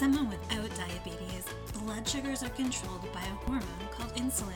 Someone without diabetes, blood sugars are controlled by a hormone called insulin.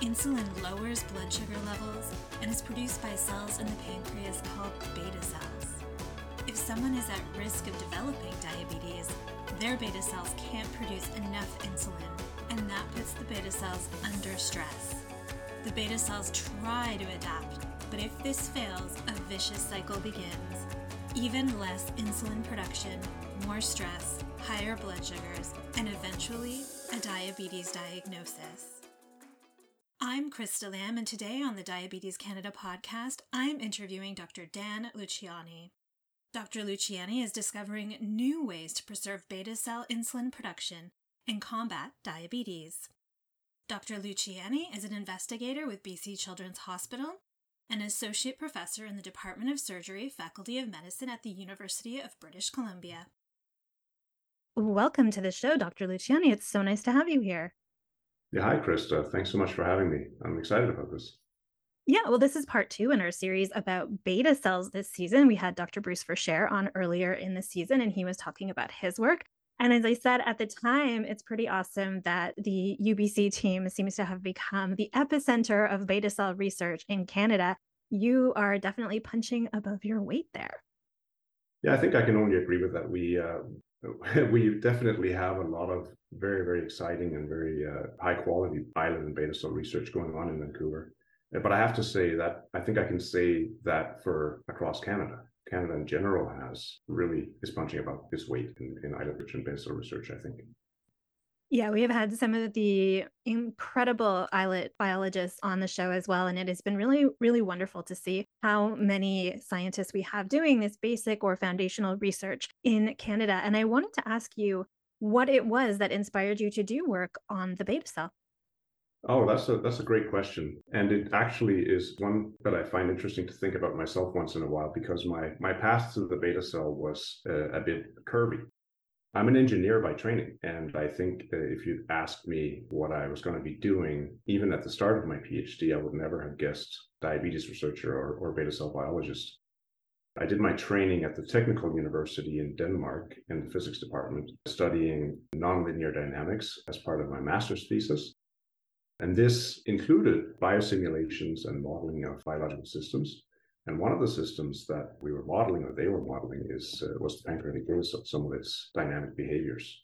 Insulin lowers blood sugar levels and is produced by cells in the pancreas called beta cells. If someone is at risk of developing diabetes, their beta cells can't produce enough insulin, and that puts the beta cells under stress. The beta cells try to adapt, but if this fails, a vicious cycle begins. Even less insulin production, more stress, higher blood sugars, and eventually a diabetes diagnosis. I'm Krista Lamb, and today on the Diabetes Canada podcast, I'm interviewing Dr. Dan Luciani. Dr. Luciani is discovering new ways to preserve beta cell insulin production and combat diabetes. Dr. Luciani is an investigator with BC Children's Hospital, an associate professor in the Department of Surgery, Faculty of Medicine at the University of British Columbia. Welcome to the show, Dr. Luciani. It's so nice to have you here. Yeah, hi, Krista. Thanks so much for having me. I'm excited about this. Yeah, well, this is part two in our series about beta cells this season. We had Dr. Bruce Verchere on earlier in the season, and he was talking about his work. And as I said at the time, it's pretty awesome that the UBC team seems to have become the epicenter of beta cell research in Canada. You are definitely punching above your weight there. Yeah, I think I can only agree with that. We uh, we definitely have a lot of very very exciting and very uh, high quality islet and beta cell research going on in Vancouver. But I have to say that I think I can say that for across Canada. Canada in general has really is punching above its weight in, in islet and beta cell research, I think. Yeah, we have had some of the incredible islet biologists on the show as well. And it has been really, really wonderful to see how many scientists we have doing this basic or foundational research in Canada. And I wanted to ask you what it was that inspired you to do work on the beta cell. Oh, that's a that's a great question, and it actually is one that I find interesting to think about myself once in a while because my my path to the beta cell was uh, a bit curvy. I'm an engineer by training, and I think uh, if you'd asked me what I was going to be doing, even at the start of my PhD, I would never have guessed diabetes researcher or, or beta cell biologist. I did my training at the Technical University in Denmark in the physics department, studying nonlinear dynamics as part of my master's thesis. And this included biosimulations and modeling of biological systems. And one of the systems that we were modeling, or they were modeling, is uh, was the pancreatic beta cell, some of its dynamic behaviors.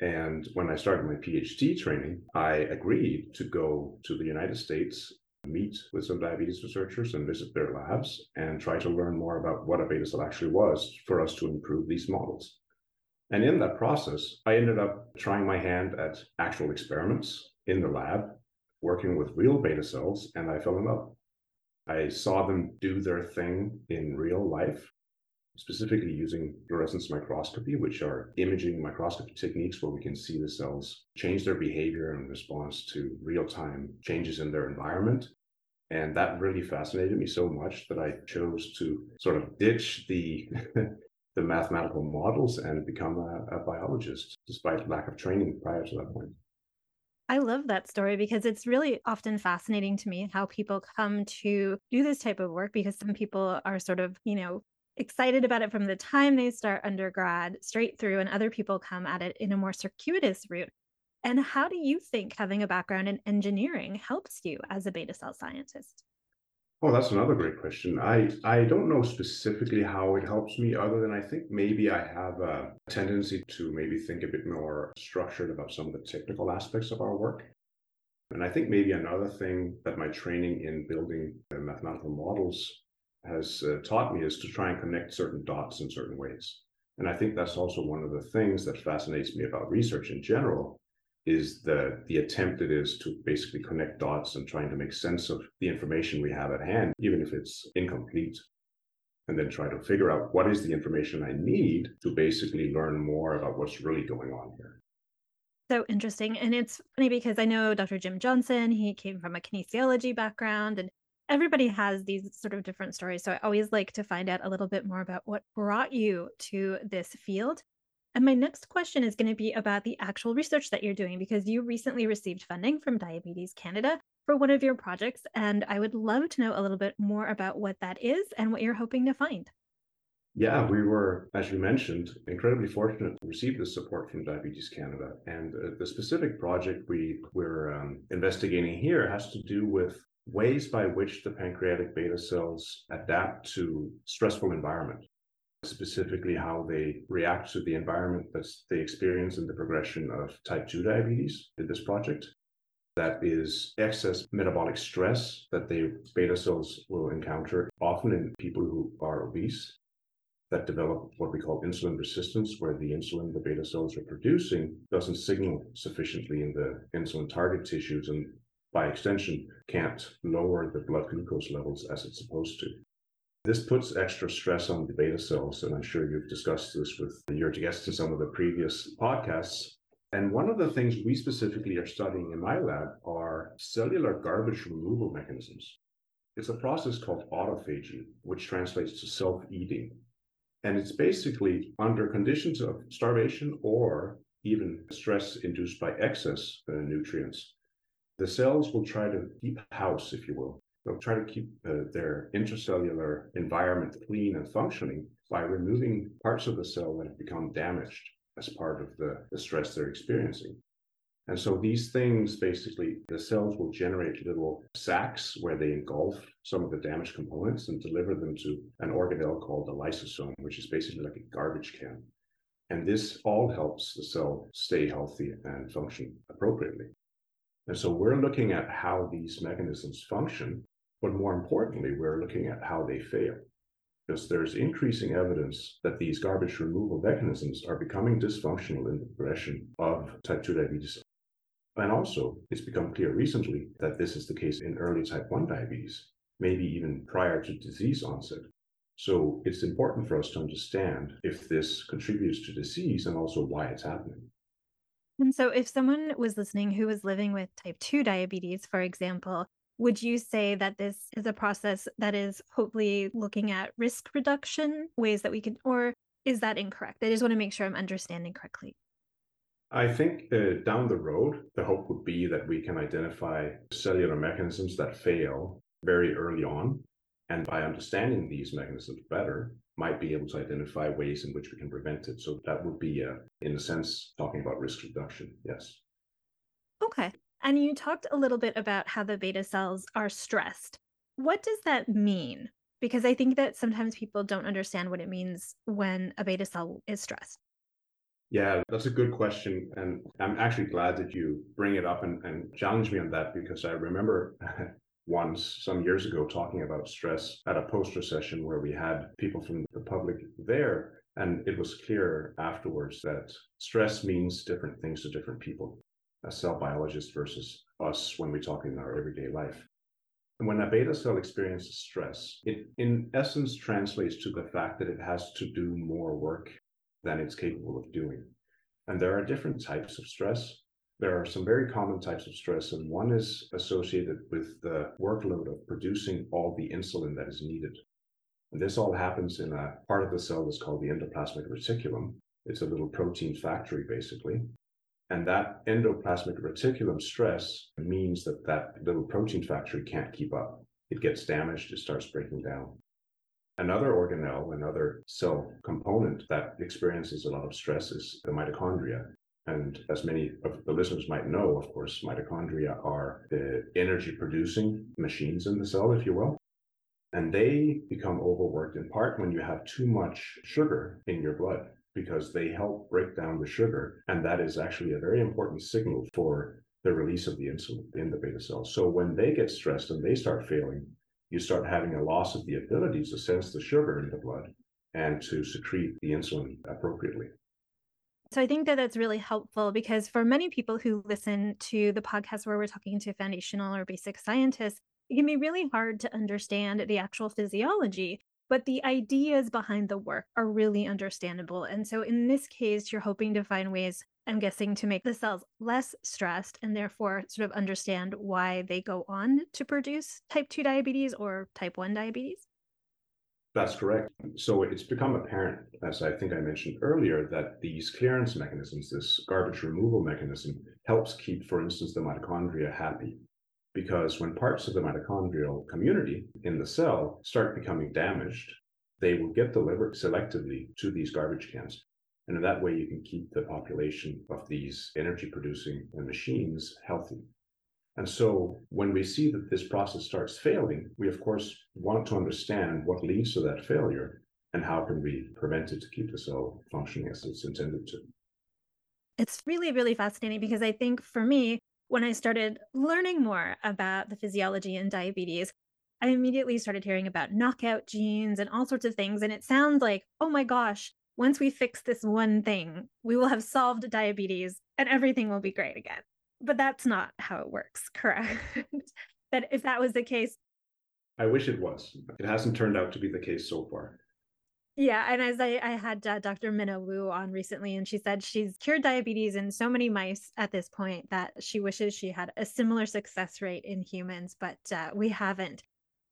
And when I started my PhD training, I agreed to go to the United States, meet with some diabetes researchers, and visit their labs, and try to learn more about what a beta cell actually was for us to improve these models. And in that process, I ended up trying my hand at actual experiments in the lab working with real beta cells and I fell in love. I saw them do their thing in real life, specifically using fluorescence microscopy, which are imaging microscopy techniques where we can see the cells change their behavior in response to real time changes in their environment. And that really fascinated me so much that I chose to sort of ditch the the mathematical models and become a, a biologist, despite lack of training prior to that point. I love that story because it's really often fascinating to me how people come to do this type of work because some people are sort of, you know, excited about it from the time they start undergrad straight through, and other people come at it in a more circuitous route. And how do you think having a background in engineering helps you as a beta cell scientist? Oh, that's another great question. I, I don't know specifically how it helps me, other than I think maybe I have a tendency to maybe think a bit more structured about some of the technical aspects of our work. And I think maybe another thing that my training in building mathematical models has uh, taught me is to try and connect certain dots in certain ways. And I think that's also one of the things that fascinates me about research in general is the the attempt it is to basically connect dots and trying to make sense of the information we have at hand, even if it's incomplete, and then try to figure out what is the information I need to basically learn more about what's really going on here. So interesting. And it's funny because I know Dr. Jim Johnson, he came from a kinesiology background and everybody has these sort of different stories. So I always like to find out a little bit more about what brought you to this field. And my next question is going to be about the actual research that you're doing because you recently received funding from Diabetes Canada for one of your projects. And I would love to know a little bit more about what that is and what you're hoping to find. Yeah, we were, as you mentioned, incredibly fortunate to receive this support from Diabetes Canada. And uh, the specific project we, we're um, investigating here has to do with ways by which the pancreatic beta cells adapt to stressful environment specifically how they react to the environment that they experience in the progression of type 2 diabetes in this project. That is excess metabolic stress that the beta cells will encounter, often in people who are obese, that develop what we call insulin resistance, where the insulin the beta cells are producing doesn't signal sufficiently in the insulin target tissues and by extension can't lower the blood glucose levels as it's supposed to. This puts extra stress on the beta cells, and I'm sure you've discussed this with your guests in some of the previous podcasts. And one of the things we specifically are studying in my lab are cellular garbage removal mechanisms. It's a process called autophagy, which translates to self eating. And it's basically under conditions of starvation or even stress induced by excess uh, nutrients. The cells will try to keep house, if you will, Try to keep uh, their intracellular environment clean and functioning by removing parts of the cell that have become damaged as part of the, the stress they're experiencing. And so these things basically, the cells will generate little sacs where they engulf some of the damaged components and deliver them to an organelle called the lysosome, which is basically like a garbage can. And this all helps the cell stay healthy and function appropriately. And so we're looking at how these mechanisms function but more importantly, we're looking at how they fail. Because there's increasing evidence that these garbage removal mechanisms are becoming dysfunctional in the progression of type 2 diabetes. And also, it's become clear recently that this is the case in early type 1 diabetes, maybe even prior to disease onset. So it's important for us to understand if this contributes to disease and also why it's happening. And so, if someone was listening who was living with type 2 diabetes, for example, would you say that this is a process that is hopefully looking at risk reduction, ways that we can, or is that incorrect? I just want to make sure I'm understanding correctly. I think uh, down the road, the hope would be that we can identify cellular mechanisms that fail very early on. And by understanding these mechanisms better, might be able to identify ways in which we can prevent it. So that would be, uh, in a sense, talking about risk reduction. Yes. Okay. And you talked a little bit about how the beta cells are stressed. What does that mean? Because I think that sometimes people don't understand what it means when a beta cell is stressed. Yeah, that's a good question. And I'm actually glad that you bring it up and, and challenge me on that because I remember once some years ago talking about stress at a poster session where we had people from the public there. And it was clear afterwards that stress means different things to different people a cell biologist versus us when we talk in our everyday life. And when a beta cell experiences stress, it in essence translates to the fact that it has to do more work than it's capable of doing. And there are different types of stress. There are some very common types of stress, and one is associated with the workload of producing all the insulin that is needed. And this all happens in a part of the cell that's called the endoplasmic reticulum. It's a little protein factory, basically. And that endoplasmic reticulum stress means that that little protein factory can't keep up. It gets damaged, it starts breaking down. Another organelle, another cell component that experiences a lot of stress is the mitochondria. And as many of the listeners might know, of course, mitochondria are the energy producing machines in the cell, if you will. And they become overworked in part when you have too much sugar in your blood because they help break down the sugar. And that is actually a very important signal for the release of the insulin in the beta cells. So when they get stressed and they start failing, you start having a loss of the ability to sense the sugar in the blood and to secrete the insulin appropriately. So I think that that's really helpful because for many people who listen to the podcast where we're talking to foundational or basic scientists, it can be really hard to understand the actual physiology but the ideas behind the work are really understandable. And so in this case, you're hoping to find ways, I'm guessing, to make the cells less stressed and therefore sort of understand why they go on to produce type 2 diabetes or type 1 diabetes. That's correct. So it's become apparent, as I think I mentioned earlier, that these clearance mechanisms, this garbage removal mechanism, helps keep, for instance, the mitochondria happy. Because when parts of the mitochondrial community in the cell start becoming damaged, they will get delivered selectively to these garbage cans. And in that way, you can keep the population of these energy producing machines healthy. And so when we see that this process starts failing, we of course want to understand what leads to that failure and how can we prevent it to keep the cell functioning as it's intended to. It's really, really fascinating because I think for me, when I started learning more about the physiology and diabetes, I immediately started hearing about knockout genes and all sorts of things. And it sounds like, oh my gosh, once we fix this one thing, we will have solved diabetes and everything will be great again. But that's not how it works, correct? that if that was the case, I wish it was. It hasn't turned out to be the case so far. Yeah, and as I, I had uh, Dr. Minna Woo on recently, and she said she's cured diabetes in so many mice at this point that she wishes she had a similar success rate in humans, but uh, we haven't.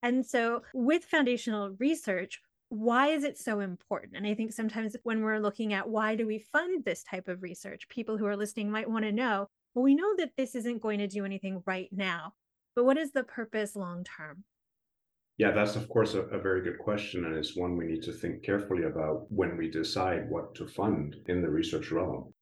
And so, with foundational research, why is it so important? And I think sometimes when we're looking at why do we fund this type of research, people who are listening might want to know well, we know that this isn't going to do anything right now, but what is the purpose long term? Yeah, that's of course a, a, very good question, and it's one we need to think carefully about when we decide what to fund in the research realm.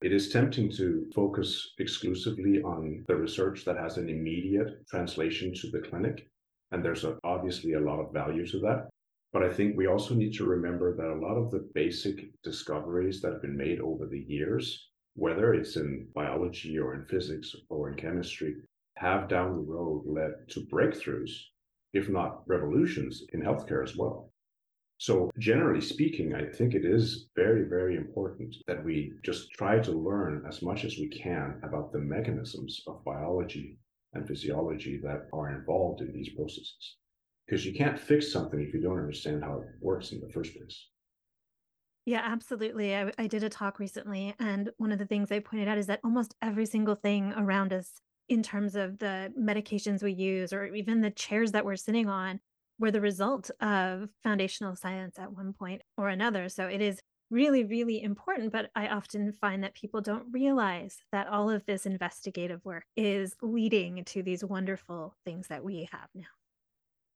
It is tempting to focus exclusively on the research that has an immediate translation to the clinic, and there's a, obviously a lot of value to that. But I think we also need to remember that a lot of the basic discoveries that have been made over the years, whether it's in biology or in physics or in chemistry, have down the road led to breakthroughs if not revolutions, in healthcare as well. So, generally speaking, I think it is very, very important that we just try to learn as much as we can about the mechanisms of biology and physiology that are involved in these processes. Because you can't fix something if you don't understand how it works in the first place. Yeah, absolutely. I, I did a talk recently, and one of the things I pointed out is that almost every single thing around us in terms of the medications we use or even the chairs that we're sitting on were the result of foundational science at one point or another. So it is really, really important. But I often find that people don't realize that all of this investigative work is leading to these wonderful things that we have now.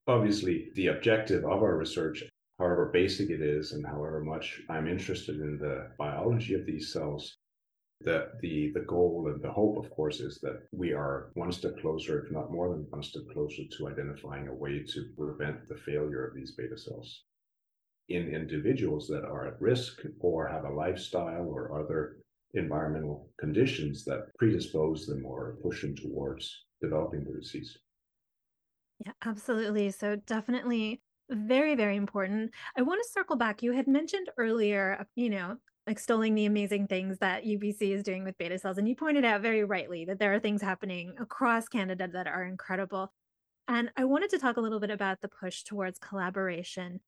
Obviously, the objective of our research, however basic it is, and however much I'm interested in the biology of these cells, that the the goal and the hope of course is that we are one step closer if not more than one step closer to identifying a way to prevent the failure of these beta cells. In individuals that are at risk or have a lifestyle or other environmental conditions that predispose them or push them towards developing the disease. Yeah absolutely. So definitely very very important. I want to circle back. You had mentioned earlier you know extolling the amazing things that UBC is doing with beta cells. And you pointed out very rightly that there are things happening across Canada that are incredible. And I wanted to talk a little bit about the push towards collaboration.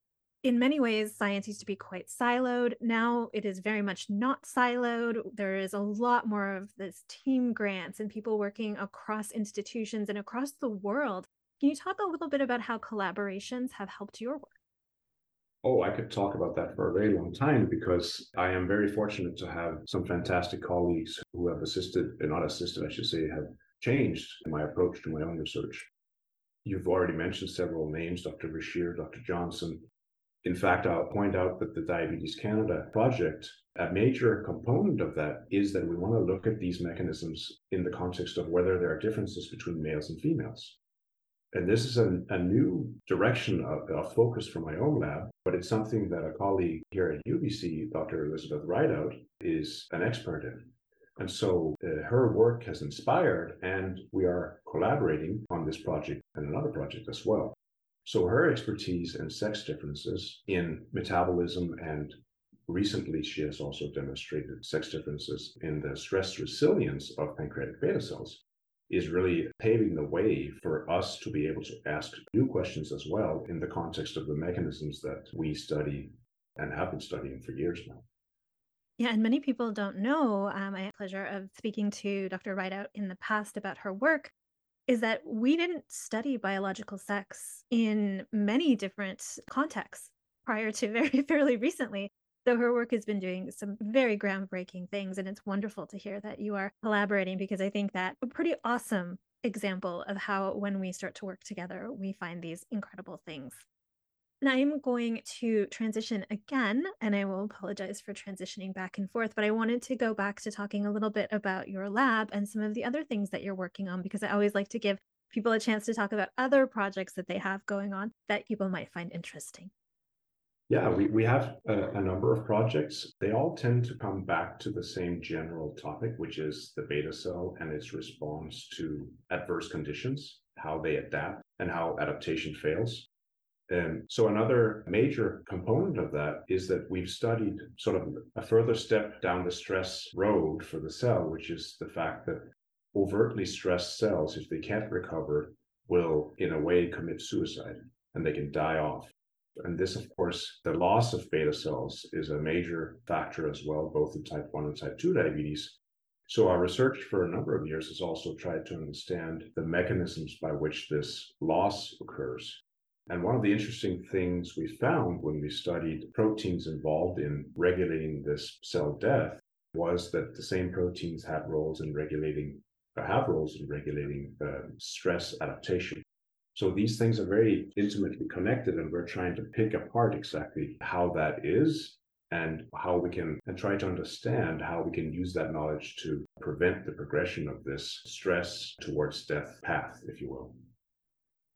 In many ways, science used to be quite siloed. Now it is very much not siloed. There is a lot more of this team grants and people working across institutions and across the world. Can you talk a little bit about how collaborations have helped your work? Oh, I could talk about that for a very long time because I am very fortunate to have some fantastic colleagues who have assisted, and not assisted, I should say, have changed my approach to my own research. You've already mentioned several names Dr. Verchere, Dr. Johnson. In fact, I'll point out that the Diabetes Canada project, a major component of that is that we want to look at these mechanisms in the context of whether there are differences between males and females. And this is a, new direction of, of, focus for my own lab, but it's something that a colleague here at UBC, Dr. Elizabeth Rideout, is an expert in. And so uh, her work has inspired, and we are collaborating on this project and another project as well. So her expertise in sex differences in metabolism and recently she has also demonstrated sex differences in the stress resilience of pancreatic beta cells is really paving the way for us to be able to ask new questions as well in the context of the mechanisms that we study and have been studying for years now. Yeah, and many people don't know. Um, I had the pleasure of speaking to Dr. Rideout in the past about her work. Is that we didn't study biological sex in many different contexts prior to very fairly recently. So her work has been doing some very groundbreaking things. And it's wonderful to hear that you are collaborating because I think that a pretty awesome example of how when we start to work together, we find these incredible things. And I'm going to transition again, and I will apologize for transitioning back and forth, but I wanted to go back to talking a little bit about your lab and some of the other things that you're working on, because I always like to give people a chance to talk about other projects that they have going on that people might find interesting. Yeah, we, we have a, a, number of projects. They all tend to come back to the same general topic, which is the beta cell and its response to adverse conditions, how they adapt, and how adaptation fails. And so another major component of that is that we've studied sort of a further step down the stress road for the cell, which is the fact that overtly stressed cells, if they can't recover, will in a way commit suicide and they can die off. And this, of course, the loss of beta cells is a major factor as well, both in type 1 and type 2 diabetes. So, our research for a number of years has also tried to understand the mechanisms by which this loss occurs. And one of the interesting things we found when we studied proteins involved in regulating this cell death was that the same proteins had roles in regulating, or have roles in regulating uh, stress adaptation. So these things are very intimately connected, and we're trying to pick apart exactly how that is and how we can and try to understand how we can use that knowledge to prevent the progression of this stress towards death path, if you will.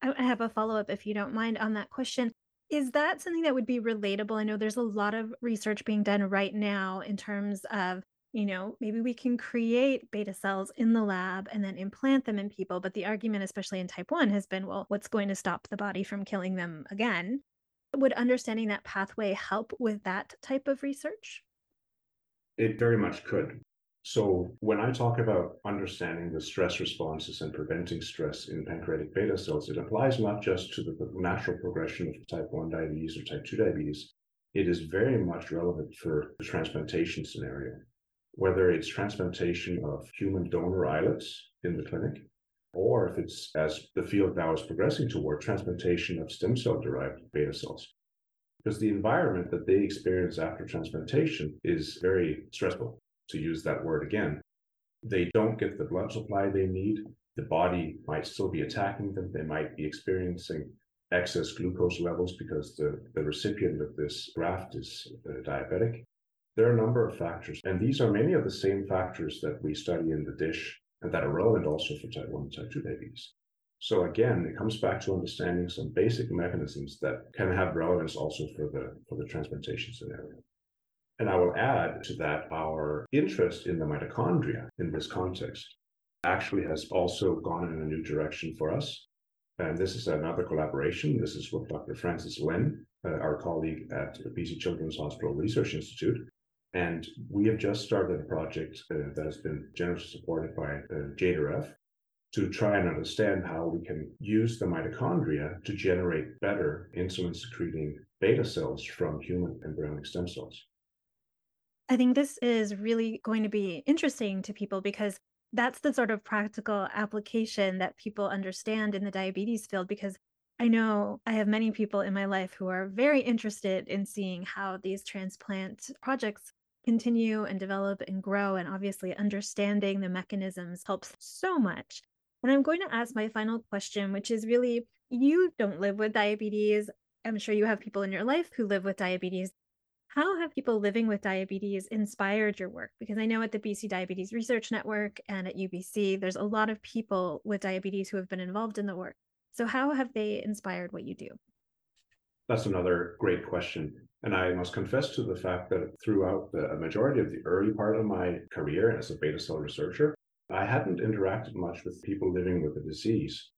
I have a follow up, if you don't mind, on that question. Is that something that would be relatable? I know there's a lot of research being done right now in terms of, you know, maybe we can create beta cells in the lab and then implant them in people. But the argument, especially in type 1, has been well, what's going to stop the body from killing them again? Would understanding that pathway help with that type of research? It very much could. So, when I talk about understanding the stress responses and preventing stress in pancreatic beta cells, it applies not just to the natural progression of type 1 diabetes or type 2 diabetes, it is very much relevant for the transplantation scenario, whether it's transplantation of human donor islets in the clinic, or if it's, as the field now is progressing toward, transplantation of stem cell derived beta cells. Because the environment that they experience after transplantation is very stressful to use that word again. They don't get the blood supply they need. The body might still be attacking them. They might be experiencing excess glucose levels because the, the recipient of this graft is uh, diabetic. There are a number of factors, and these are many of the same factors that we study in the dish and that are relevant also for type 1 and type 2 diabetes. So again, it comes back to understanding some basic mechanisms that can have relevance also for the for the transplantation scenario. And I will add to that our interest in the mitochondria in this context actually has also gone in a new direction for us. And this is another collaboration. This is with Dr. Francis Lynn, uh, our colleague at the BC Children's Hospital Research Institute. And we have just started a project uh, that has been generously supported by uh, JDRF to try and understand how we can use the mitochondria to generate better insulin secreting beta cells from human embryonic stem cells. I think this is really going to be interesting to people because that's the sort of practical application that people understand in the diabetes field. Because I know I have many people in my life who are very interested in seeing how these transplant projects continue and develop and grow. And obviously, understanding the mechanisms helps so much. And I'm going to ask my final question, which is really you don't live with diabetes. I'm sure you have people in your life who live with diabetes. How have people living with diabetes inspired your work? Because I know at the BC Diabetes Research Network and at UBC, there's a lot of people with diabetes who have been involved in the work. So, how have they inspired what you do? That's another great question. And I must confess to the fact that throughout the majority of the early part of my career as a beta cell researcher, I hadn't interacted much with people living with the disease.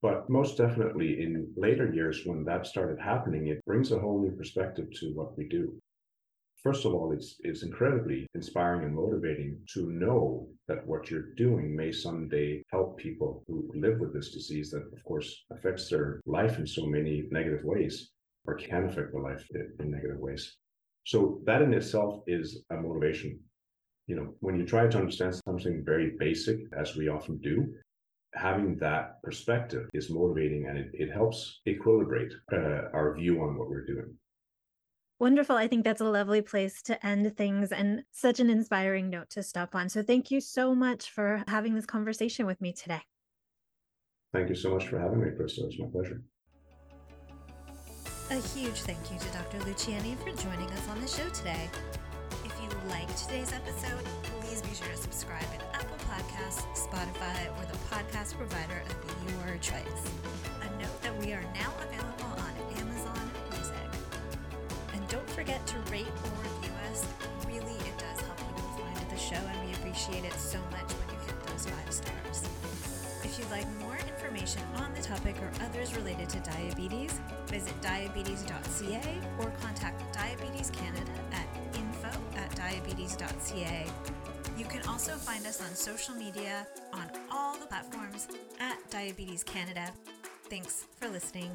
But most definitely in later years, when that started happening, it brings a whole new perspective to what we do. First of all, it's, it's incredibly inspiring and motivating to know that what you're doing may someday help people who live with this disease that, of course, affects their life in so many negative ways or can affect their life in negative ways. So that in itself is a motivation. You know, when you try to understand something very basic, as we often do, having that perspective is motivating and it, it helps equilibrate uh, our view on what we're doing. Wonderful. I think that's a lovely place to end things and such an inspiring note to stop on. So, thank you so much for having this conversation with me today. Thank you so much for having me, Krista. It's my pleasure. A huge thank you to Dr. Luciani for joining us on the show today. If you liked today's episode, please be sure to subscribe at Apple Podcasts, Spotify, or the podcast provider of your choice. A note that we are now available on Amazon Music. And don't forget to rate or review us. Really, it does help people find the show, and we appreciate it so much when you hit those five stars. If you'd like more information on the topic or others related to diabetes, visit diabetes.ca or contact Diabetes Canada at info at diabetes.ca. You can also find us on social media on all the platforms at Diabetes Canada. Thanks for listening.